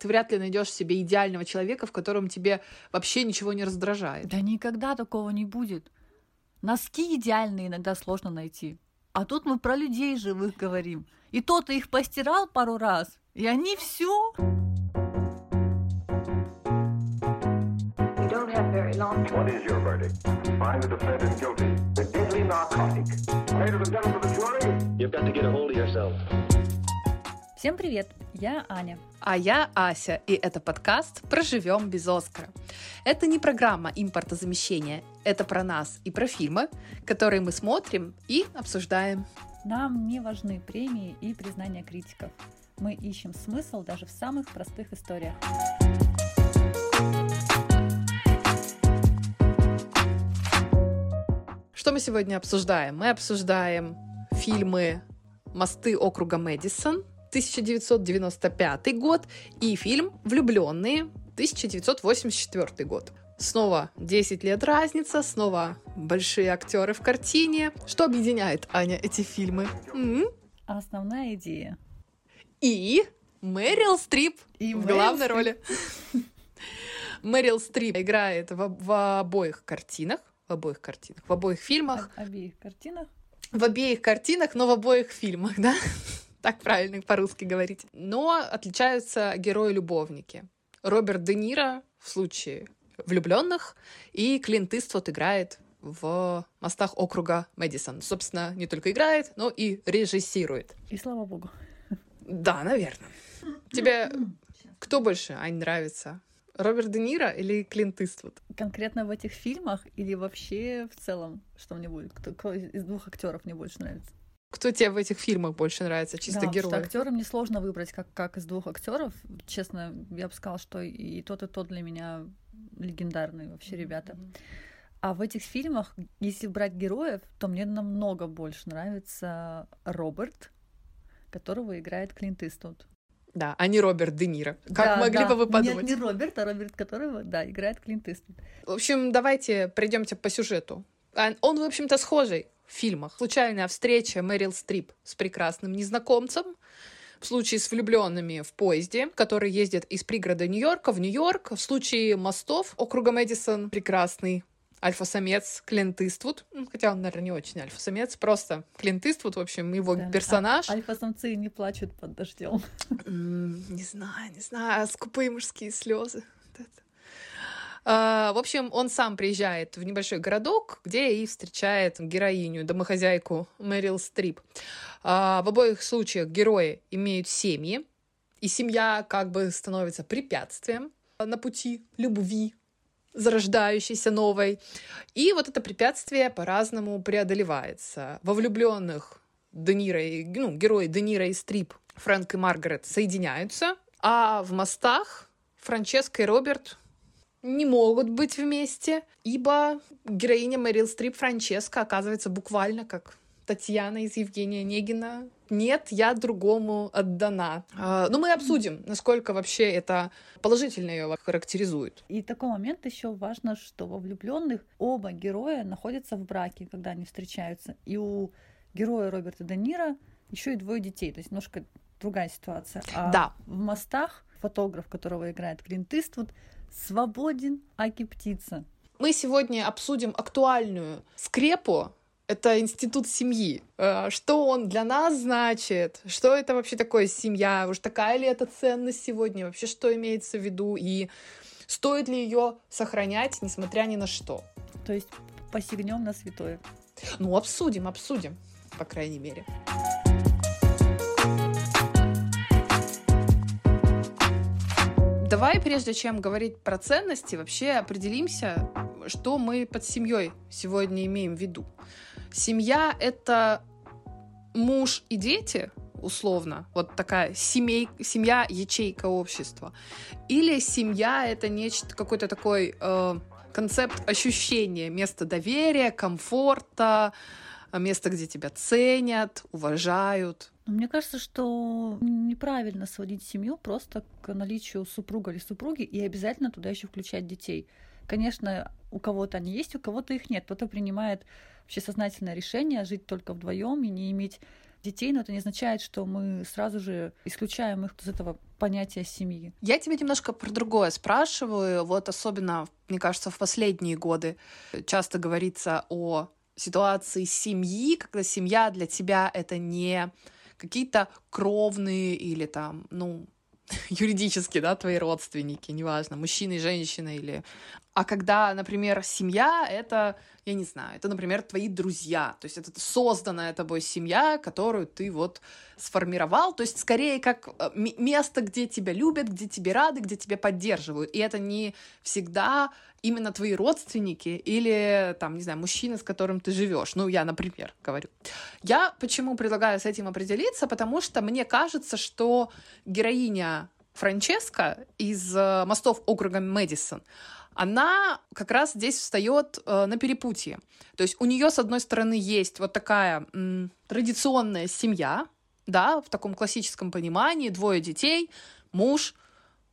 Ты вряд ли найдешь себе идеального человека, в котором тебе вообще ничего не раздражает. Да никогда такого не будет. Носки идеальные иногда сложно найти. А тут мы про людей живых говорим. И тот их постирал пару раз, и они все. What is your verdict? Find the defendant guilty. The deadly narcotic. Ladies and gentlemen of the jury, you've got to get a hold of yourself. Всем привет, я Аня. А я Ася, и это подкаст «Проживем без Оскара». Это не программа импортозамещения, это про нас и про фильмы, которые мы смотрим и обсуждаем. Нам не важны премии и признания критиков. Мы ищем смысл даже в самых простых историях. Что мы сегодня обсуждаем? Мы обсуждаем фильмы «Мосты округа Мэдисон», 1995 год, и фильм «Влюбленные», 1984 год. Снова 10 лет разница, снова большие актеры в картине. Что объединяет, Аня, эти фильмы? М-м? Основная идея. И Мэрил Стрип и в главной Стрип. роли. Мэрил Стрип играет в, в обоих картинах в обоих картинах, в обоих фильмах. В обеих картинах? В обеих картинах, но в обоих фильмах, да? Так правильно по-русски говорить. Но отличаются герои-любовники. Роберт Де Ниро в случае влюбленных, и Клинт Иствуд играет в «Мостах округа Мэдисон». Собственно, не только играет, но и режиссирует. И слава богу. Да, наверное. Тебе кто больше, Ань, нравится? Роберт Де Ниро или Клинт Иствуд? Конкретно в этих фильмах или вообще в целом, что мне будет? Кто, кто из двух актеров мне больше нравится? Кто тебе в этих фильмах больше нравится, чисто да, герой? Что актерам несложно выбрать, как, как из двух актеров. Честно, я бы сказала, что и тот, и тот для меня легендарные вообще ребята. А в этих фильмах, если брать героев, то мне намного больше нравится Роберт, которого играет Клинт Иствуд. Да, а не Роберт Де Ниро. Как да, могли да. бы вы подумать? Нет, не Роберт, а Роберт, которого, да, играет Клинт Иствуд. В общем, давайте пройдемте по сюжету. А, он, в общем-то, схожий в фильмах. Случайная встреча Мэрил Стрип с прекрасным незнакомцем. В случае с влюбленными в поезде, который ездит из пригорода Нью-Йорка в Нью-Йорк. В случае мостов округа Мэдисон прекрасный альфа-самец Клинт Иствуд. Хотя он, наверное, не очень альфа-самец, просто Клинт Иствуд, в общем, его да. персонаж. А, альфа-самцы не плачут под дождем. Не знаю, не знаю, скупые мужские слезы. Uh, в общем, он сам приезжает в небольшой городок, где и встречает героиню, домохозяйку Мэрил Стрип. Uh, в обоих случаях герои имеют семьи, и семья как бы становится препятствием на пути любви, зарождающейся новой. И вот это препятствие по-разному преодолевается. Во влюбленных Денира и, ну, герои Денира и Стрип, Фрэнк и Маргарет соединяются, а в мостах Франческа и Роберт не могут быть вместе, ибо героиня Мэрил Стрип Франческа оказывается буквально как Татьяна из Евгения Негина. Нет, я другому отдана. А, Но ну, мы обсудим, насколько вообще это положительно ее характеризует. И такой момент еще важно, что во влюбленных оба героя находятся в браке, когда они встречаются. И у героя Роберта Де Ниро еще и двое детей. То есть немножко другая ситуация. А да. в мостах фотограф, которого играет Клинт Иствуд, свободен, аки птица. Мы сегодня обсудим актуальную скрепу это институт семьи. Э, что он для нас значит? Что это вообще такое семья? Уж такая ли это ценность сегодня? Вообще, что имеется в виду? И стоит ли ее сохранять, несмотря ни на что? То есть посягнем на святое? Ну, обсудим, обсудим, по крайней мере. Давай, прежде чем говорить про ценности, вообще определимся, что мы под семьей сегодня имеем в виду. Семья — это муж и дети, условно, вот такая семей, семья ячейка общества, или семья это нечто какой-то такой э, концепт ощущения, место доверия, комфорта, место, где тебя ценят, уважают. Мне кажется, что неправильно сводить семью просто к наличию супруга или супруги и обязательно туда еще включать детей. Конечно, у кого-то они есть, у кого-то их нет. Кто-то принимает вообще сознательное решение жить только вдвоем и не иметь детей, но это не означает, что мы сразу же исключаем их из этого понятия семьи. Я тебя немножко про другое спрашиваю. Вот особенно, мне кажется, в последние годы часто говорится о ситуации семьи, когда семья для тебя это не какие-то кровные или там, ну, юридически, да, твои родственники, неважно, мужчина и женщина или... А когда, например, семья — это, я не знаю, это, например, твои друзья, то есть это созданная тобой семья, которую ты вот сформировал, то есть скорее как э, место, где тебя любят, где тебе рады, где тебя поддерживают, и это не всегда именно твои родственники или, там, не знаю, мужчина, с которым ты живешь. Ну, я, например, говорю. Я почему предлагаю с этим определиться? Потому что мне кажется, что героиня Франческа из э, «Мостов округа Мэдисон», она как раз здесь встает э, на перепутье. То есть у нее, с одной стороны, есть вот такая м, традиционная семья, да, в таком классическом понимании, двое детей, муж,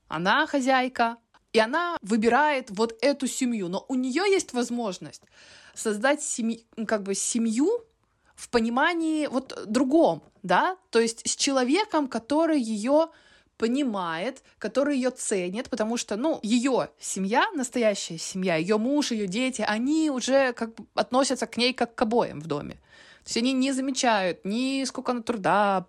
она хозяйка, и она выбирает вот эту семью, но у нее есть возможность создать семью, как бы семью в понимании вот другом, да, то есть с человеком, который ее понимает, который ее ценит, потому что, ну, ее семья, настоящая семья, ее муж, ее дети, они уже как бы относятся к ней как к обоим в доме. То есть они не замечают ни сколько она труда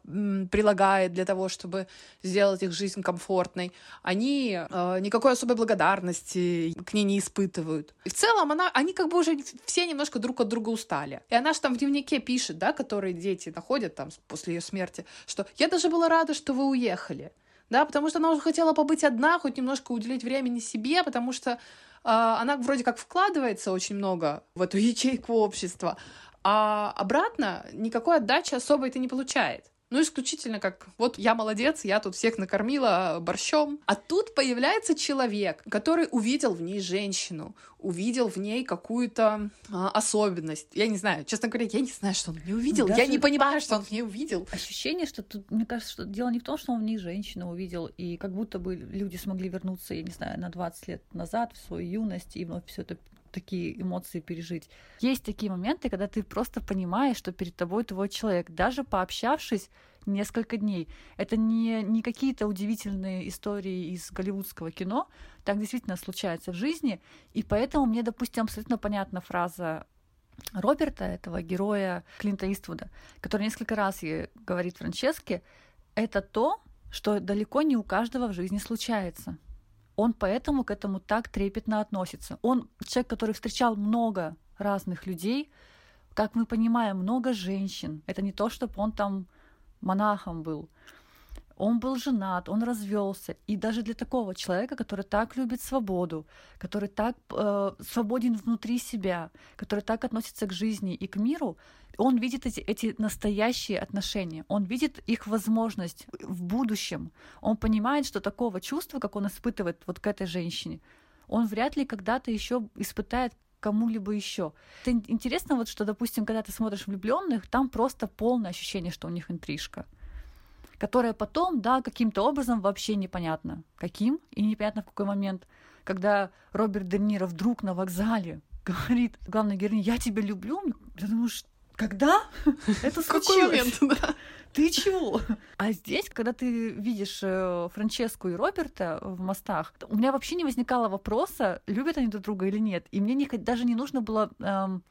прилагает для того, чтобы сделать их жизнь комфортной. Они э, никакой особой благодарности к ней не испытывают. И в целом она, они как бы уже все немножко друг от друга устали. И она же там в дневнике пишет, да, которые дети находят там после ее смерти, что я даже была рада, что вы уехали. Да, потому что она уже хотела побыть одна, хоть немножко уделить времени себе, потому что э, она вроде как вкладывается очень много в эту ячейку общества, а обратно никакой отдачи особой ты не получает. Ну, исключительно как, вот я молодец, я тут всех накормила борщом. А тут появляется человек, который увидел в ней женщину, увидел в ней какую-то а, особенность. Я не знаю, честно говоря, я не знаю, что он в ней увидел. Даже... Я не понимаю, что он в ней увидел. Ощущение, что тут, мне кажется, что дело не в том, что он в ней женщину увидел, и как будто бы люди смогли вернуться, я не знаю, на 20 лет назад в свою юность и вновь все это такие эмоции пережить. Есть такие моменты, когда ты просто понимаешь, что перед тобой твой человек, даже пообщавшись несколько дней. Это не, не какие-то удивительные истории из голливудского кино, так действительно случается в жизни, и поэтому мне, допустим, абсолютно понятна фраза Роберта, этого героя Клинта Иствуда, который несколько раз ей говорит Франческе, это то, что далеко не у каждого в жизни случается он поэтому к этому так трепетно относится. Он человек, который встречал много разных людей, как мы понимаем, много женщин. Это не то, чтобы он там монахом был. Он был женат, он развелся. И даже для такого человека, который так любит свободу, который так э, свободен внутри себя, который так относится к жизни и к миру, он видит эти, эти настоящие отношения, он видит их возможность в будущем. Он понимает, что такого чувства, как он испытывает вот к этой женщине, он вряд ли когда-то еще испытает кому-либо еще. Это интересно, вот что, допустим, когда ты смотришь влюбленных, там просто полное ощущение, что у них интрижка которая потом, да, каким-то образом вообще непонятно каким и непонятно в какой момент, когда Роберт Де Ниро вдруг на вокзале говорит главной героине, я тебя люблю, я думаю, когда это случилось? Какой момент, да? Ты чего? А здесь, когда ты видишь э, Франческу и Роберта в мостах, у меня вообще не возникало вопроса, любят они друг друга или нет. И мне не, даже не нужно было эм,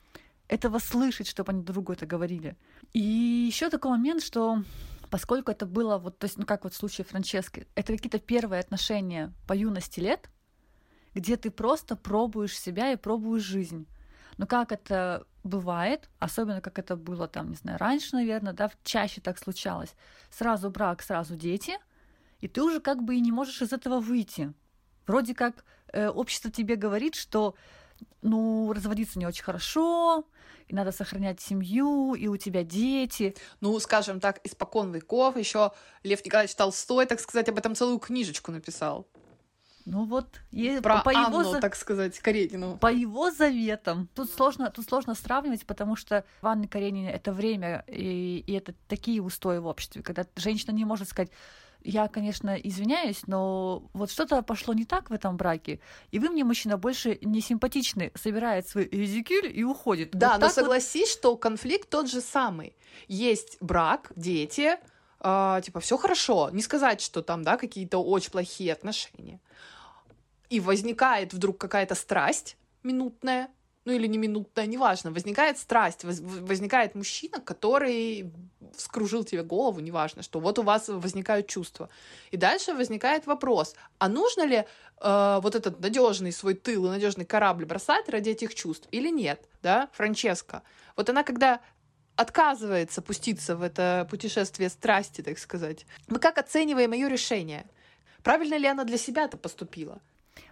этого слышать, чтобы они друг другу это говорили. И еще такой момент, что поскольку это было вот, то есть, ну как вот в случае Франчески, это какие-то первые отношения по юности лет, где ты просто пробуешь себя и пробуешь жизнь. Но как это бывает, особенно как это было там, не знаю, раньше, наверное, да, чаще так случалось. Сразу брак, сразу дети, и ты уже как бы и не можешь из этого выйти. Вроде как э, общество тебе говорит, что ну, разводиться не очень хорошо, и надо сохранять семью, и у тебя дети. Ну, скажем так, испокон веков еще Лев Николаевич Толстой, так сказать, об этом целую книжечку написал. Ну вот, и Про по Анну, его, так сказать, Каренину. По его заветам. Тут сложно, тут сложно сравнивать, потому что в Анне Каренине это время, и, и это такие устои в обществе, когда женщина не может сказать, я, конечно, извиняюсь, но вот что-то пошло не так в этом браке, и вы мне, мужчина, больше не симпатичны, собирает свой редикюль и уходит. Да, вот но согласись, вот... что конфликт тот же самый. Есть брак, дети, э, типа, все хорошо. Не сказать, что там, да, какие-то очень плохие отношения. И возникает вдруг какая-то страсть минутная, ну или не минутная, неважно, возникает страсть, воз, возникает мужчина, который вскружил тебе голову, неважно, что вот у вас возникают чувства. И дальше возникает вопрос, а нужно ли э, вот этот надежный свой тыл и надежный корабль бросать ради этих чувств или нет, да, Франческа? Вот она когда отказывается пуститься в это путешествие страсти, так сказать. Мы как оцениваем ее решение? Правильно ли она для себя-то поступила?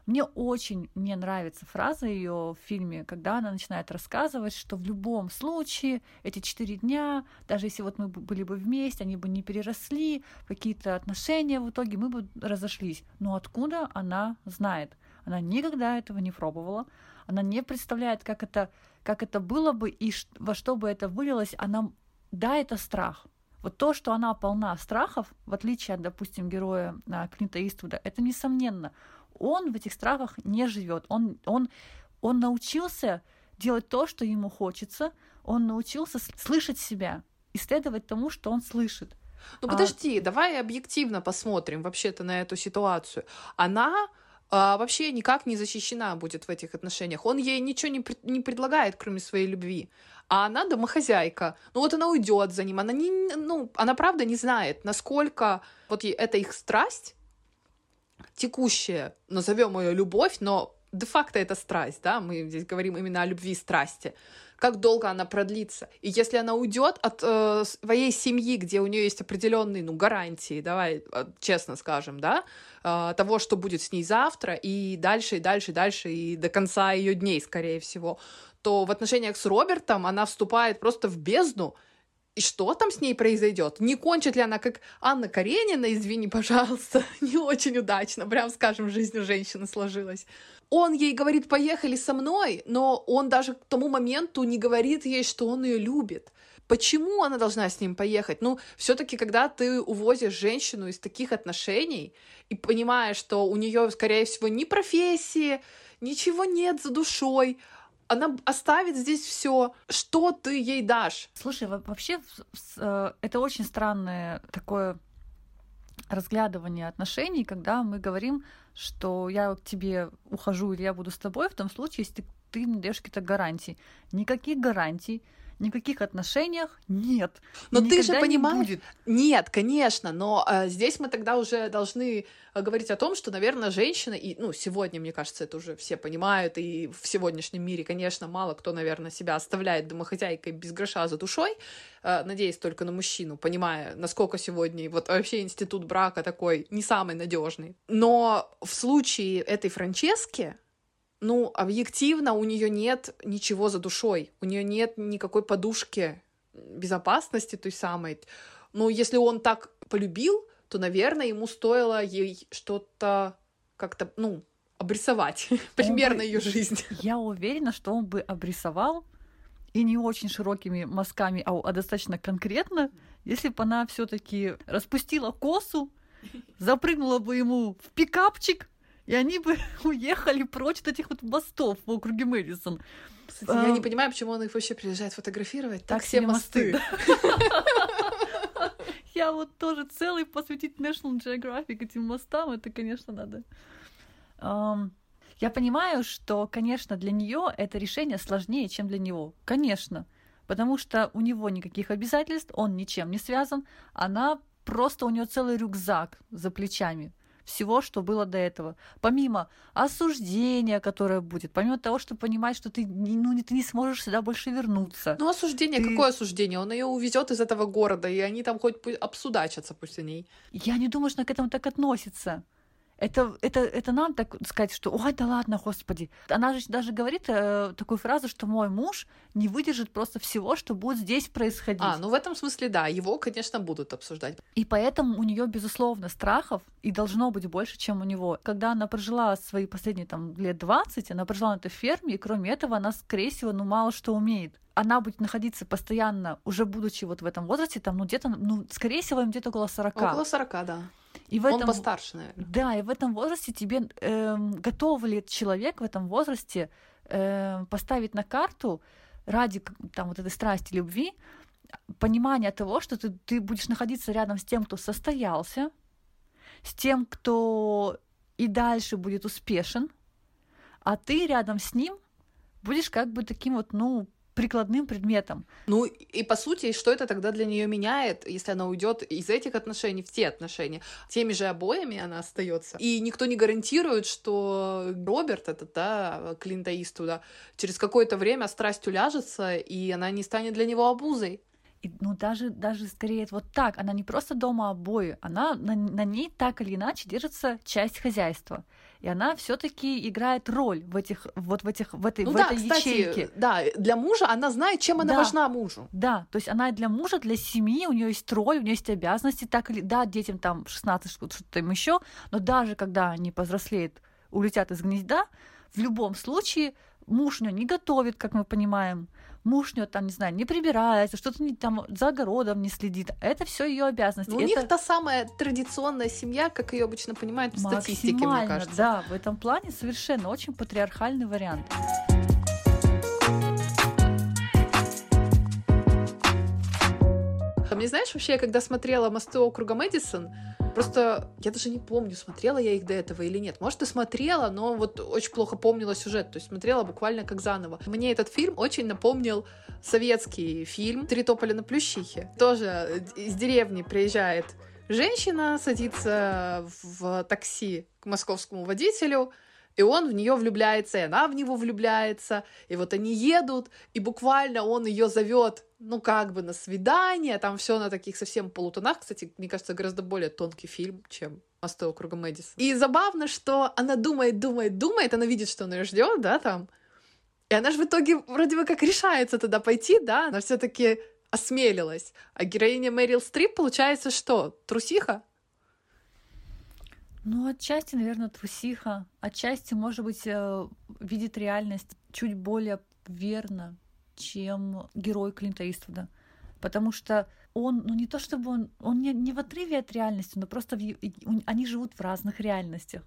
Мне очень не нравится фраза ее в фильме, когда она начинает рассказывать, что в любом случае эти четыре дня, даже если вот мы были бы вместе, они бы не переросли, какие-то отношения в итоге мы бы разошлись. Но откуда она знает? Она никогда этого не пробовала, она не представляет, как это, как это было бы и во что бы это вылилось. Она, да, это страх, вот то, что она полна страхов, в отличие от, допустим, героя а, Клинта Иствуда, это несомненно он в этих страхах не живет. Он, он, он научился делать то, что ему хочется. Он научился слышать себя и следовать тому, что он слышит. Ну подожди, а... давай объективно посмотрим вообще-то на эту ситуацию. Она а, вообще никак не защищена будет в этих отношениях. Он ей ничего не, не предлагает, кроме своей любви. А она домохозяйка. Ну вот она уйдет за ним. Она не, ну, она правда не знает, насколько вот это их страсть текущая, назовем ее любовь, но де-факто это страсть, да, мы здесь говорим именно о любви и страсти, как долго она продлится. И если она уйдет от э, своей семьи, где у нее есть определенные, ну, гарантии, давай э, честно скажем, да, э, того, что будет с ней завтра, и дальше, и дальше, и дальше, и до конца ее дней, скорее всего, то в отношениях с Робертом она вступает просто в бездну, и что там с ней произойдет? Не кончит ли она как Анна Каренина, извини, пожалуйста, не очень удачно, прям скажем, жизнь у женщины сложилась. Он ей говорит, поехали со мной, но он даже к тому моменту не говорит ей, что он ее любит. Почему она должна с ним поехать? Ну, все-таки, когда ты увозишь женщину из таких отношений и понимаешь, что у нее, скорее всего, ни профессии, ничего нет за душой, она оставит здесь все. Что ты ей дашь? Слушай, вообще э, это очень странное такое разглядывание отношений, когда мы говорим, что я к тебе ухожу или я буду с тобой, в том случае, если ты, мне даешь какие-то гарантии. Никаких гарантий никаких отношениях нет. Но ты же понимаешь... Не нет, конечно, но э, здесь мы тогда уже должны э, говорить о том, что, наверное, женщина, и, ну, сегодня, мне кажется, это уже все понимают, и в сегодняшнем мире, конечно, мало кто, наверное, себя оставляет домохозяйкой без гроша за душой, э, надеясь только на мужчину, понимая, насколько сегодня вот вообще институт брака такой не самый надежный. Но в случае этой Франчески, ну, объективно у нее нет ничего за душой, у нее нет никакой подушки безопасности той самой. Ну, если он так полюбил, то, наверное, ему стоило ей что-то как-то, ну, обрисовать примерно ее жизнь. Я уверена, что он бы обрисовал и не очень широкими мазками, а, а достаточно конкретно, если бы она все-таки распустила косу, запрыгнула бы ему в пикапчик, и они бы уехали прочь от этих вот мостов в округе Мэдисон. Кстати, а... я не понимаю, почему он их вообще приезжает фотографировать. Так, так все мосты. Я вот тоже целый посвятить National Geographic этим мостам, это, конечно, надо. Я понимаю, что, конечно, для нее это решение сложнее, чем для него. Конечно. Потому что у него никаких обязательств, он ничем не связан. Она просто у нее целый рюкзак за плечами всего, что было до этого. Помимо осуждения, которое будет, помимо того, что понимать, что ты, ну, ты не сможешь сюда больше вернуться. Ну, осуждение, ты... какое осуждение? Он ее увезет из этого города, и они там хоть обсудачатся пусть о ней. Я не думаю, что она к этому так относится. Это, это, это нам так сказать, что ой, да ладно, господи. Она же даже говорит э, такую фразу, что мой муж не выдержит просто всего, что будет здесь происходить. А, ну в этом смысле, да, его, конечно, будут обсуждать. И поэтому у нее, безусловно, страхов и должно быть больше, чем у него. Когда она прожила свои последние там лет 20, она прожила на этой ферме, и кроме этого она, скорее всего, ну мало что умеет она будет находиться постоянно, уже будучи вот в этом возрасте, там, ну, где-то, ну, скорее всего, им где-то около 40. Около 40, да. И в Он этом, постарше, наверное. да, и в этом возрасте тебе эм, готов ли человек в этом возрасте эм, поставить на карту ради там вот этой страсти, любви, понимание того, что ты, ты будешь находиться рядом с тем, кто состоялся, с тем, кто и дальше будет успешен, а ты рядом с ним будешь как бы таким вот, ну, прикладным предметом. Ну и по сути, что это тогда для нее меняет, если она уйдет из этих отношений в те отношения? Теми же обоями она остается. И никто не гарантирует, что Роберт, этот, да, Клинта Иствуда, через какое-то время страсть уляжется, и она не станет для него обузой. И, ну, даже, даже скорее вот так. Она не просто дома обои, она на, на ней так или иначе держится часть хозяйства. И она все-таки играет роль в этих, вот в этих, в этой, Ну в да, этой кстати, ячейке. да, для мужа она знает, чем она Да. важна мужу. Да, то есть она для мужа, для семьи, у нее есть роль, у нее есть обязанности, так или да, детям там 16, что-то им еще, но даже когда они повзрослеют, улетят из гнезда, в любом случае муж у нее не готовит, как мы понимаем, муж у нее там, не знаю, не прибирается, что-то не, там за огородом не следит. Это все ее обязанности. Ну, у Это них та самая традиционная семья, как ее обычно понимают в статистике, мне кажется. Да, в этом плане совершенно очень патриархальный вариант. А мне знаешь, вообще, я когда смотрела «Мосты округа Мэдисон», просто я даже не помню, смотрела я их до этого или нет. Может, и смотрела, но вот очень плохо помнила сюжет, то есть смотрела буквально как заново. Мне этот фильм очень напомнил советский фильм «Три тополя на плющихе». Тоже из деревни приезжает женщина, садится в такси к московскому водителю, и он в нее влюбляется, и она в него влюбляется, и вот они едут, и буквально он ее зовет, ну как бы на свидание, там все на таких совсем полутонах, кстати, мне кажется, гораздо более тонкий фильм, чем «Мосты округа Мэдисон». И забавно, что она думает, думает, думает, она видит, что он ее ждет, да, там, и она же в итоге вроде бы как решается туда пойти, да, она все-таки осмелилась. А героиня Мэрил Стрип получается что? Трусиха? Ну, отчасти, наверное, трусиха. Отчасти, может быть, э, видит реальность чуть более верно, чем герой Клинта Иствуда. Потому что он, ну не то чтобы он, он не, не в отрыве от реальности, но просто в они живут в разных реальностях.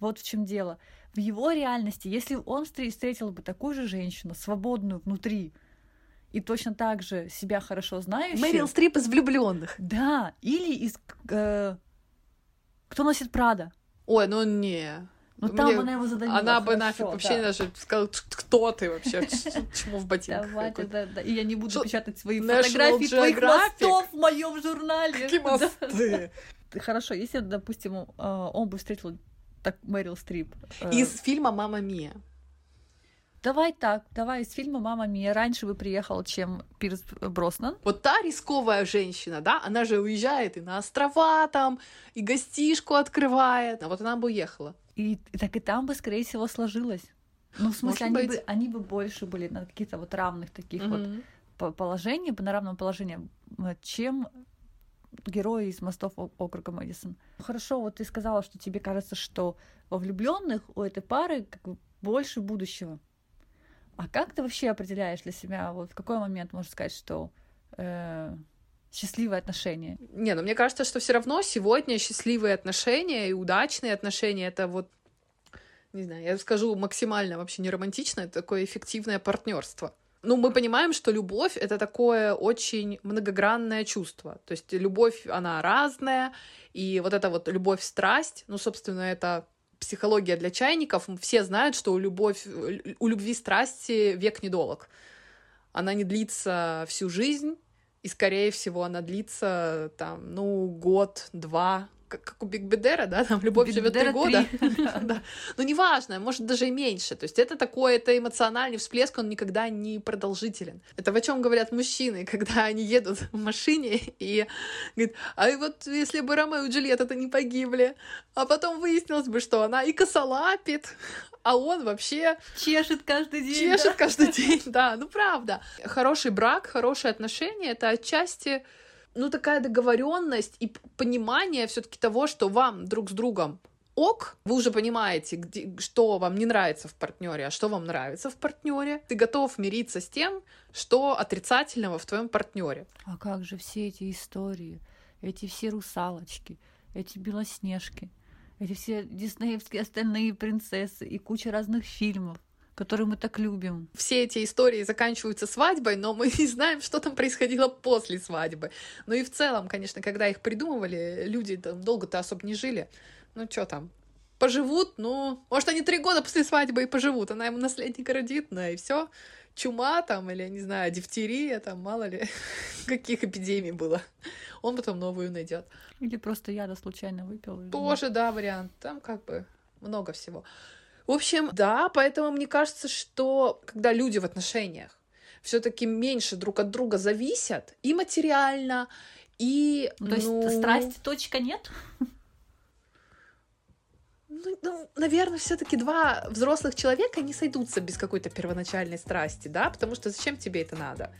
Вот в чем дело. В его реальности, если он встре- встретил бы такую же женщину, свободную внутри, и точно так же себя хорошо знающую... Мэрил Стрип из влюбленных. Да, или из... э, кто носит Прада? Ой, ну не. Ну там Мне- она его задавила. Она бы хорошо, нафиг вообще да. даже сказала, «Т- кто ты вообще, чему в ботинках. Давай какой-то». тогда, да. И я не буду печатать свои фотографии твоих мостов в моем журнале. Какие Да. мосты? Хорошо, если, допустим, э, он бы встретил так Мэрил Стрип. э, Из фильма «Мама Мия». Давай так, давай из фильма «Мама Мия» раньше бы приехал, чем Пирс Броснан. Вот та рисковая женщина, да, она же уезжает и на острова там, и гостишку открывает. А вот она бы уехала. И, так и там бы, скорее всего, сложилось. Ну, в смысле, Может они быть. бы, они бы больше были на каких-то вот равных таких вот Мгм. по- положении, на равном положении, м, чем герои из мостов округа Мэдисон. Хорошо, вот ты сказала, что тебе кажется, что во влюбленных у этой пары как бы больше будущего. А как ты вообще определяешь для себя, вот в какой момент можно сказать, что э, счастливые отношения? Не, ну мне кажется, что все равно сегодня счастливые отношения и удачные отношения это вот не знаю, я скажу максимально вообще не романтичное, это такое эффективное партнерство. Ну, мы понимаем, что любовь это такое очень многогранное чувство. То есть любовь, она разная, и вот эта вот любовь-страсть, ну, собственно, это психология для чайников. Все знают, что у, любовь, у любви страсти век недолог. Она не длится всю жизнь, и, скорее всего, она длится, там, ну, год, два, как, как у Бегбедера, да, там любовь Биг живет три года. Да. Ну, неважно, может, даже и меньше. То есть это такой, это эмоциональный всплеск, он никогда не продолжителен. Это о чем говорят мужчины, когда они едут в машине и говорят, а вот если бы Ромео и Джульетта-то не погибли, а потом выяснилось бы, что она и косолапит, а он вообще Чешет каждый день. чешет каждый день, да, ну правда. Хороший брак, хорошие отношения — это отчасти ну, такая договоренность и понимание все-таки того, что вам друг с другом ок, вы уже понимаете, где, что вам не нравится в партнере, а что вам нравится в партнере. Ты готов мириться с тем, что отрицательного в твоем партнере. А как же все эти истории, эти все русалочки, эти белоснежки, эти все диснеевские остальные принцессы и куча разных фильмов которые мы так любим. Все эти истории заканчиваются свадьбой, но мы не знаем, что там происходило после свадьбы. Ну и в целом, конечно, когда их придумывали, люди там долго-то особо не жили. Ну что там, поживут, ну, может, они три года после свадьбы и поживут. Она ему наследника родит, ну и все. Чума там, или, не знаю, дифтерия, там, мало ли, каких эпидемий было. Он потом новую найдет. Или просто яда случайно выпил. Тоже, да, вариант. Там как бы много всего. В общем, да, поэтому мне кажется, что когда люди в отношениях все-таки меньше друг от друга зависят и материально, и... То ну... есть страсти точка нет? Ну, ну наверное, все-таки два взрослых человека не сойдутся без какой-то первоначальной страсти, да, потому что зачем тебе это надо?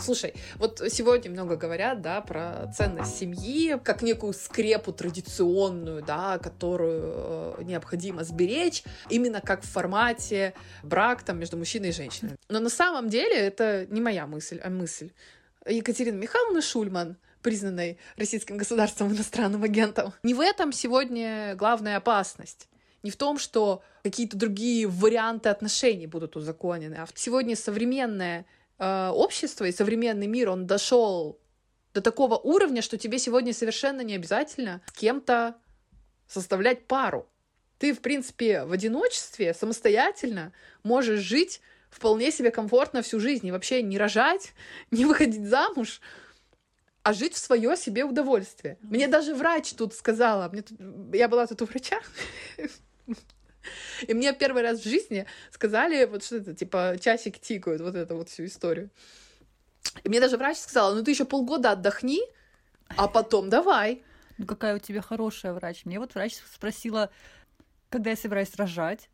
Слушай, вот сегодня много говорят, да, про ценность семьи, как некую скрепу традиционную, да, которую э, необходимо сберечь, именно как в формате брак там между мужчиной и женщиной. Но на самом деле это не моя мысль, а мысль Екатерины Михайловны Шульман, признанной российским государством иностранным агентом. Не в этом сегодня главная опасность. Не в том, что какие-то другие варианты отношений будут узаконены, а сегодня современное э, общество и современный мир, он дошел до такого уровня, что тебе сегодня совершенно не обязательно с кем-то составлять пару. Ты, в принципе, в одиночестве самостоятельно можешь жить вполне себе комфортно всю жизнь и вообще не рожать, не выходить замуж, а жить в свое себе удовольствие. Мне даже врач тут сказала, мне тут, я была тут у врача, и мне первый раз в жизни сказали, вот что это, типа, часики тикают, вот эту вот всю историю. И мне даже врач сказала, ну ты еще полгода отдохни, а потом давай. Ну какая у тебя хорошая врач. Мне вот врач спросила, когда я собираюсь рожать.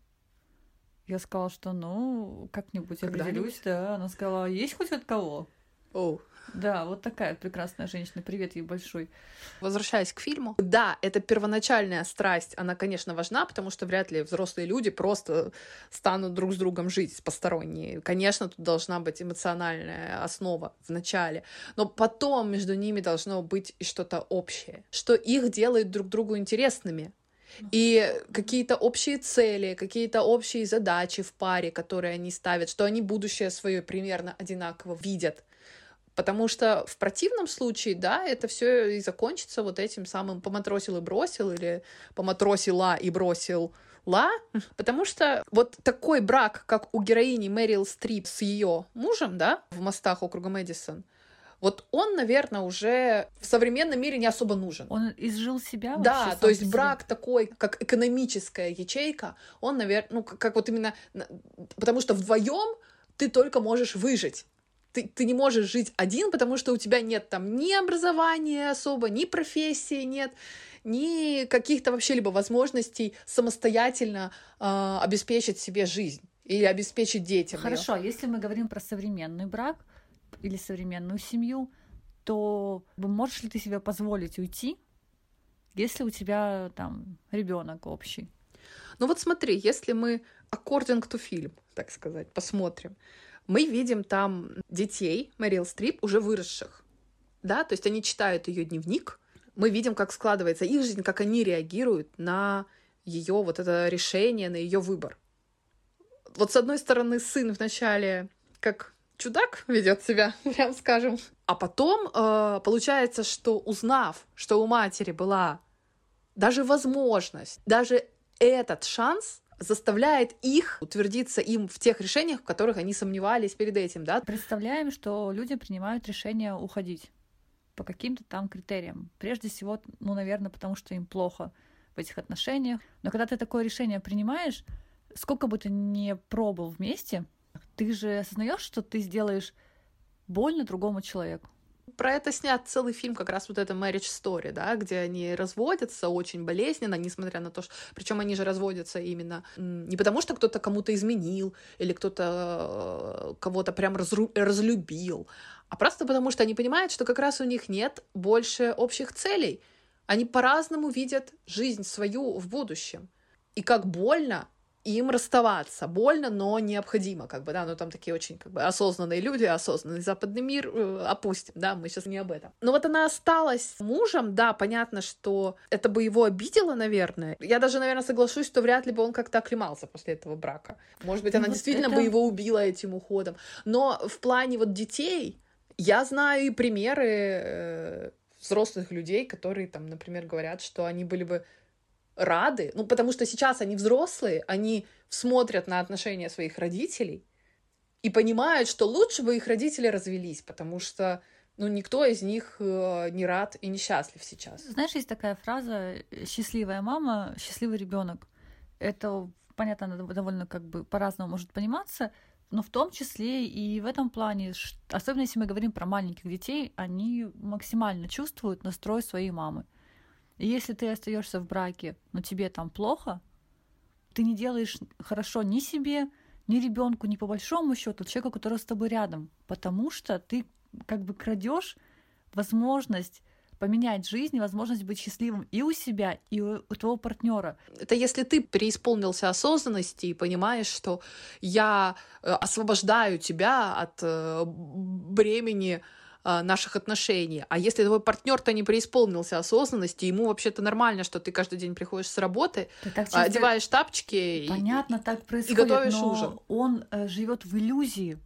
Я сказала, что ну, как-нибудь определюсь, да. Она сказала, есть хоть от кого? Оу. Да, вот такая прекрасная женщина. Привет ей большой. Возвращаясь к фильму. Да, это первоначальная страсть, она, конечно, важна, потому что вряд ли взрослые люди просто станут друг с другом жить посторонние. Конечно, тут должна быть эмоциональная основа в начале, но потом между ними должно быть что-то общее, что их делает друг другу интересными. И какие-то общие цели, какие-то общие задачи в паре, которые они ставят, что они будущее свое примерно одинаково видят. Потому что в противном случае, да, это все и закончится вот этим самым поматросил и бросил, или поматросила и бросил ла, потому что вот такой брак, как у героини Мэрил Стрип с ее мужем, да, в мостах округа Мэдисон, вот он, наверное, уже в современном мире не особо нужен. Он изжил себя Да, то есть брак такой, как экономическая ячейка, он, наверное, ну, как, как вот именно, потому что вдвоем ты только можешь выжить. Ты, ты не можешь жить один, потому что у тебя нет там ни образования особо, ни профессии нет, ни каких-то вообще либо возможностей самостоятельно э, обеспечить себе жизнь или обеспечить детям. Хорошо, её. если мы говорим про современный брак, или современную семью, то можешь ли ты себе позволить уйти, если у тебя там ребенок общий? Ну вот смотри, если мы according to film, так сказать, посмотрим, мы видим там детей Мэрил Стрип уже выросших, да, то есть они читают ее дневник, мы видим, как складывается их жизнь, как они реагируют на ее вот это решение, на ее выбор. Вот с одной стороны, сын вначале как чудак ведет себя, прям скажем. А потом э, получается, что узнав, что у матери была даже возможность, даже этот шанс заставляет их утвердиться им в тех решениях, в которых они сомневались перед этим, да? Представляем, что люди принимают решение уходить по каким-то там критериям. Прежде всего, ну, наверное, потому что им плохо в этих отношениях. Но когда ты такое решение принимаешь, сколько бы ты ни пробовал вместе, ты же осознаешь, что ты сделаешь больно другому человеку. Про это снят целый фильм, как раз вот это Marriage Story, да, где они разводятся очень болезненно, несмотря на то, что... Причем они же разводятся именно не потому, что кто-то кому-то изменил или кто-то э, кого-то прям разру... разлюбил, а просто потому, что они понимают, что как раз у них нет больше общих целей. Они по-разному видят жизнь свою в будущем. И как больно им расставаться. Больно, но необходимо, как бы, да, но там такие очень, как бы, осознанные люди, осознанный западный мир, э, опустим, да, мы сейчас не об этом. Но вот она осталась мужем, да, понятно, что это бы его обидело, наверное. Я даже, наверное, соглашусь, что вряд ли бы он как-то оклемался после этого брака. Может быть, она ну, вот действительно это... бы его убила этим уходом. Но в плане вот детей, я знаю и примеры э, взрослых людей, которые там, например, говорят, что они были бы рады, ну, потому что сейчас они взрослые, они смотрят на отношения своих родителей и понимают, что лучше бы их родители развелись, потому что, ну, никто из них э, не рад и несчастлив сейчас. Знаешь, есть такая фраза «счастливая мама, счастливый ребенок». Это, понятно, она довольно как бы по-разному может пониматься, но в том числе и в этом плане, особенно если мы говорим про маленьких детей, они максимально чувствуют настрой своей мамы. Если ты остаешься в браке, но тебе там плохо, ты не делаешь хорошо ни себе, ни ребенку, ни по большому счету человеку, который с тобой рядом, потому что ты как бы крадешь возможность поменять жизнь, возможность быть счастливым и у себя, и у, у твоего партнера. Это если ты переисполнился осознанности и понимаешь, что я э, освобождаю тебя от э, бремени а, наших отношений. А если твой партнер-то не преисполнился осознанности, ему вообще-то нормально, что ты каждый день приходишь с работы, чисто... одеваешь тапочки Понятно, и, так происходит, и готовишь но ужин. Он э, живет в иллюзии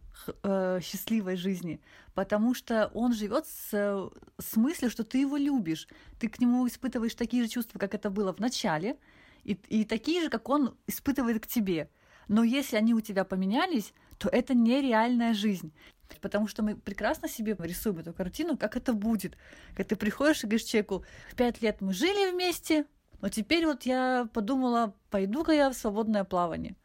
э, счастливой жизни, потому что он живет с, с мыслью, что ты его любишь, ты к нему испытываешь такие же чувства, как это было в начале, и, и такие же, как он испытывает к тебе. Но если они у тебя поменялись, то это нереальная жизнь. Потому что мы прекрасно себе рисуем эту картину, как это будет. Когда ты приходишь и говоришь человеку, пять лет мы жили вместе, но теперь вот я подумала, пойду-ка я в свободное плавание.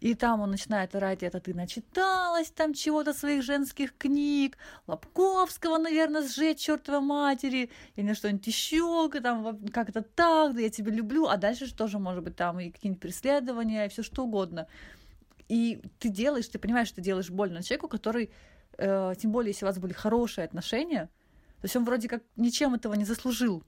И там он начинает орать, это ты начиталась там чего-то своих женских книг, Лобковского, наверное, сжечь чертова матери, или что-нибудь еще, там как-то так, да я тебя люблю, а дальше же тоже может быть там и какие-нибудь преследования, и все что угодно. И ты делаешь, ты понимаешь, что ты делаешь больно человеку, который э, тем более, если у вас были хорошие отношения, то есть он вроде как ничем этого не заслужил,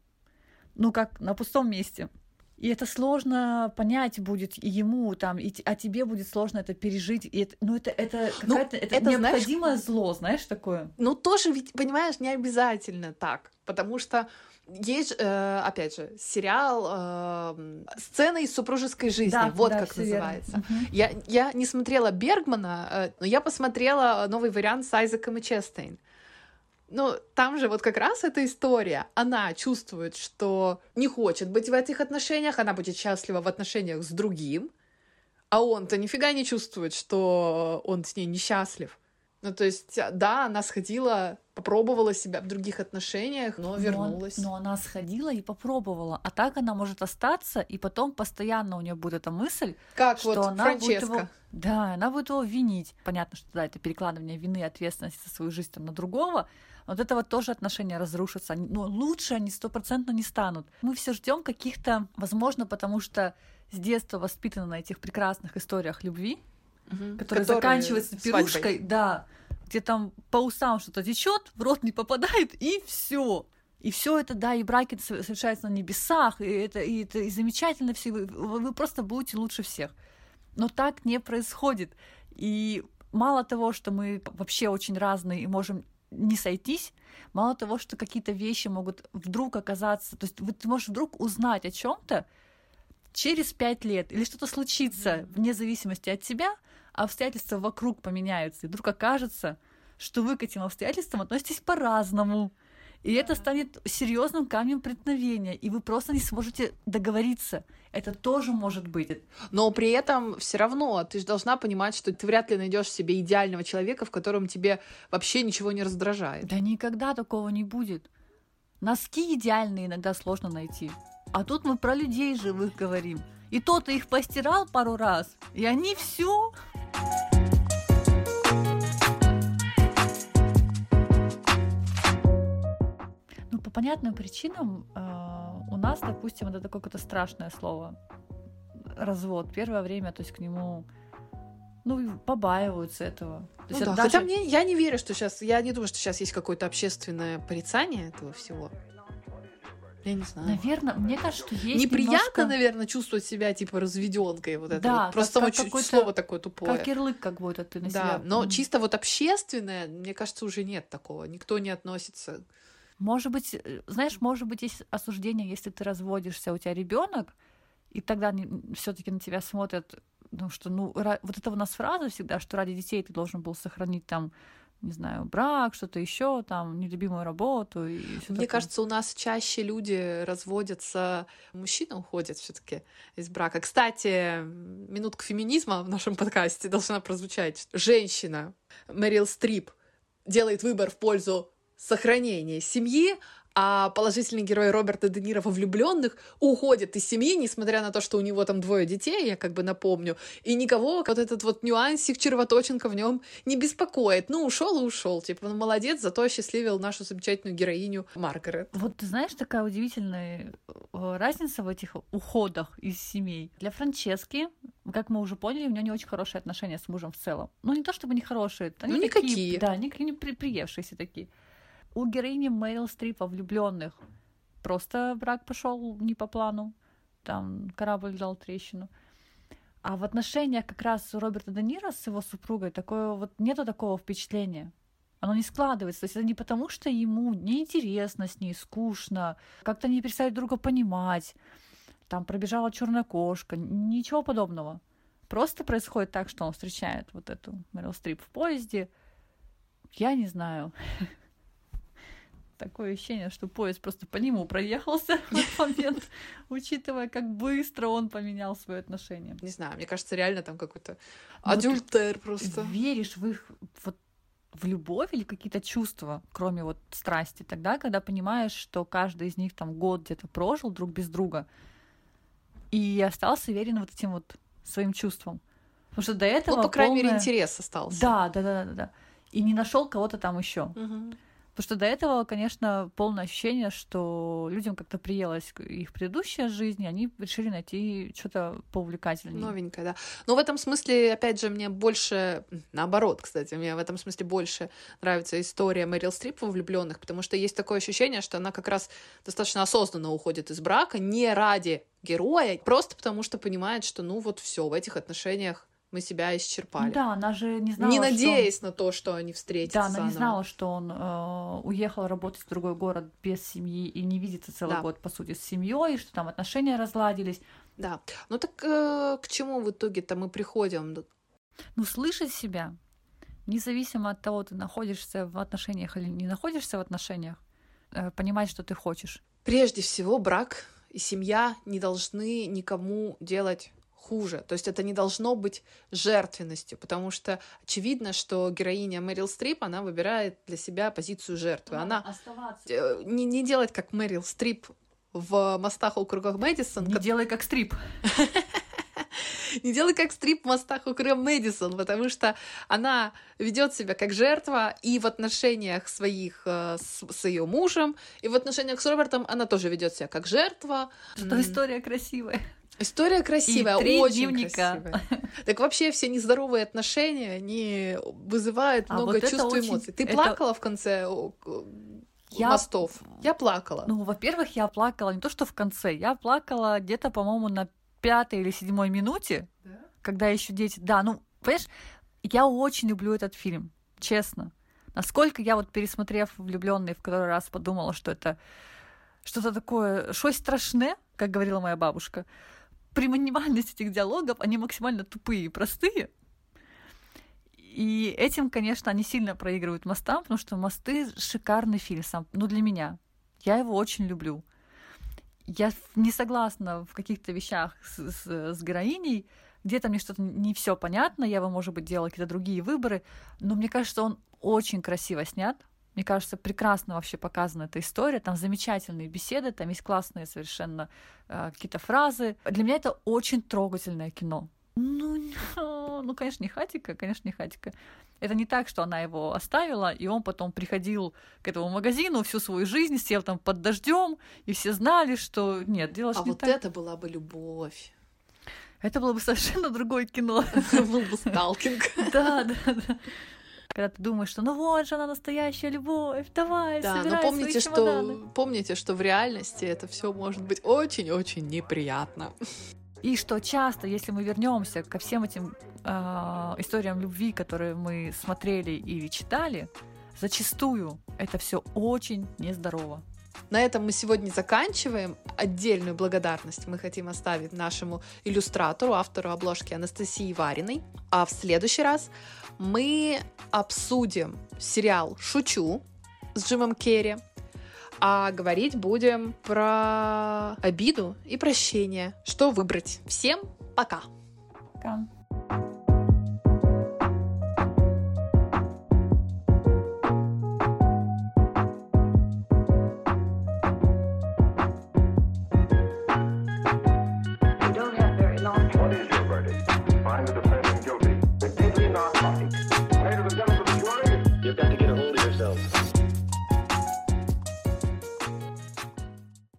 ну, как на пустом месте. И это сложно понять будет и ему, там, и, а тебе будет сложно это пережить. И это, ну, это, это ну, какая-то это, это необходимое знаешь, зло, знаешь, такое. Ну, тоже ведь, понимаешь, не обязательно так. Потому что есть, э, опять же, сериал э, «Сцена из супружеской жизни», да, вот да, как называется. Угу. Я, я не смотрела Бергмана, э, но я посмотрела новый вариант с Айзеком и Честейн. Ну, там же вот как раз эта история. Она чувствует, что не хочет быть в этих отношениях, она будет счастлива в отношениях с другим, а он-то нифига не чувствует, что он с ней несчастлив. Ну, то есть, да, она сходила, попробовала себя в других отношениях, но вернулась. Но, но она сходила и попробовала. А так она может остаться, и потом постоянно у нее будет эта мысль, как что вот она Франческа. будет его, да, она будет его винить. Понятно, что да, это перекладывание вины и ответственности за свою жизнь там, на другого. Но вот это вот тоже отношения разрушатся. Но лучше они стопроцентно не станут. Мы все ждем каких-то, возможно, потому что с детства воспитаны на этих прекрасных историях любви, угу. который заканчивается пирушкой, свадьбой. да, где там по усам что-то течет, в рот не попадает, и все. И все это, да, и браки совершаются на небесах, и это, и это и замечательно все, вы, вы просто будете лучше всех. Но так не происходит. И мало того, что мы вообще очень разные и можем не сойтись, мало того, что какие-то вещи могут вдруг оказаться, то есть ты можешь вдруг узнать о чем-то через пять лет, или что-то случится вне зависимости от тебя, обстоятельства вокруг поменяются, и вдруг окажется, что вы к этим обстоятельствам относитесь по-разному. И это станет серьезным камнем преткновения, и вы просто не сможете договориться. Это тоже может быть. Но при этом все равно ты же должна понимать, что ты вряд ли найдешь себе идеального человека, в котором тебе вообще ничего не раздражает. Да никогда такого не будет. Носки идеальные иногда сложно найти. А тут мы про людей живых говорим. И тот их постирал пару раз, и они все ну, по понятным причинам э, у нас, допустим, это такое какое-то страшное слово. Развод. Первое время, то есть к нему ну, побаиваются этого. То ну да, даже... Хотя мне, я не верю, что сейчас, я не думаю, что сейчас есть какое-то общественное порицание этого всего. Я не знаю. Наверное, мне кажется, что есть Неприятно, немножко... наверное, чувствовать себя типа разведенкой. Вот это Да, вот. Просто как- какой-то- слово такое тупое. Как ярлык как будто ты на да, себя... но м. чисто вот общественное, мне кажется, уже нет такого. Никто не относится. Может быть, э, знаешь, может быть, есть осуждение, если ты разводишься, у тебя ребенок, и тогда все-таки на тебя смотрят, ну что, ну, вот это у нас фраза всегда, что ради детей ты должен был сохранить там, не знаю, брак, что-то еще, там, нелюбимую работу и Мне такое. кажется, у нас чаще люди разводятся, мужчина уходит все-таки из брака. Кстати, минутка феминизма в нашем подкасте должна прозвучать. Женщина Мэрил Стрип делает выбор в пользу сохранения семьи, а положительный герой Роберта Де Ниро во влюбленных уходит из семьи, несмотря на то, что у него там двое детей, я как бы напомню, и никого вот этот вот нюансик, червоточинка в нем не беспокоит. Ну, ушел и ушел. Типа, ну, молодец, зато осчастливил нашу замечательную героиню Маргарет. Вот ты знаешь, такая удивительная э, разница в этих уходах из семей. Для Франчески, как мы уже поняли, у нее не очень хорошие отношения с мужем в целом. Ну, не то чтобы не хорошие, они Ну, такие, никакие. Да, они не при- приевшиеся такие. У героини Мэрил Стрипа влюбленных просто брак пошел не по плану. Там корабль дал трещину. А в отношениях как раз у Роберта Де Ниро с его супругой такое вот нету такого впечатления. Оно не складывается. То есть это не потому, что ему неинтересно с ней, скучно, как-то не перестают друга понимать. Там пробежала черная кошка. Ничего подобного. Просто происходит так, что он встречает вот эту Мэрил Стрип в поезде. Я не знаю. Такое ощущение, что поезд просто по нему проехался в этот момент, учитывая, как быстро он поменял свои отношения. Не знаю, мне кажется, реально там какой-то Вот адюльтер просто. веришь в их вот в любовь или какие-то чувства, кроме вот страсти, тогда, когда понимаешь, что каждый из них там год где-то прожил друг без друга и остался верен вот этим вот своим чувствам. Потому что до этого Ну, по крайней мере, полная- интерес остался. Да, да, да, да, да. И не нашел кого-то там еще. Мгм. Потому что до этого, конечно, полное ощущение, что людям как-то приелась их предыдущая жизнь, и они решили найти что-то поувлекательнее. Новенькая, да. Но в этом смысле, опять же, мне больше, наоборот, кстати, мне в этом смысле больше нравится история Мэрил Стрип во влюбленных, потому что есть такое ощущение, что она как раз достаточно осознанно уходит из брака не ради героя, просто потому что понимает, что ну вот все в этих отношениях мы себя исчерпали. Да, она же не знала, не что надеясь на то, что они встретятся. Да, она не знала, что он э, уехал работать в другой город без семьи и не видится целый Да. год, по сути, с семьей, что там отношения разладились. Да. Ну так э, к чему в итоге-то мы приходим? Ну, слышать себя, независимо от того, ты находишься в отношениях или не находишься в отношениях, э, понимать, что ты хочешь. Прежде всего, брак и семья не должны никому делать хуже. То есть это не должно быть жертвенностью, потому что очевидно, что героиня Мэрил Стрип, она выбирает для себя позицию жертвы. Она оставаться. э, не, не делать, как Мэрил Стрип в «Мостах округах Мэдисон», Не делай как стрип. не делай как стрип в мостах у Крем Мэдисон, потому что она ведет себя как жертва и в отношениях своих э, с, с ее мужем, и в отношениях с Робертом она тоже ведет себя как жертва. Что история красивая. История красивая, И три очень дневника. красивая. Так вообще все нездоровые отношения, они вызывают А много вот чувств и очень- эмоций. Ты это- плакала в конце к- Я- мостов? Я плакала. Ну, во-первых, я плакала не то, что в конце, я плакала где-то, по-моему, на пятой или седьмой минуте, когда еще дети... Да, ну, понимаешь, я очень люблю этот фильм, честно. Насколько я вот, пересмотрев «Влюбленный» в который раз подумала, что это что-то такое, что страшное, как говорила моя бабушка. При минимальности этих диалогов они максимально тупые и простые. И этим, конечно, они сильно проигрывают мостам, потому что «Мосты» — шикарный фильм сам, ну, для меня. Я его очень люблю. Я не согласна в каких-то вещах с, с- с героиней, где-то мне что-то не все понятно, я бы, может быть, делала какие-то другие выборы, но мне кажется, он очень красиво снят. Мне кажется, прекрасно вообще показана эта история. Там замечательные беседы, там есть классные совершенно э, какие-то фразы. Для меня это очень трогательное кино. Ну, ну, конечно, не Хатика, конечно, не Хатика. Это не так, что она его оставила, и он потом приходил к этому магазину всю свою жизнь, сел там под дождем, и все знали, что нет, дело А не вот так. это была бы любовь. Это было бы совершенно другое кино. Был бы сталкинг. Да, да, да. Когда ты думаешь, что ну вот же она настоящая любовь, давай, Да, но собирай помните, свои чемоданы. что помните, что в реальности это все может быть очень-очень неприятно. И что часто, если мы вернемся ко всем этим а, историям любви, которые мы смотрели или читали, зачастую это все очень нездорово. На этом мы сегодня заканчиваем. Отдельную благодарность мы хотим оставить нашему иллюстратору, автору обложки Анастасии Вариной. А в следующий раз мы обсудим сериал «Шучу» с Джимом Керри, а говорить будем про обиду и прощение. Что выбрать? Всем пока! Пока.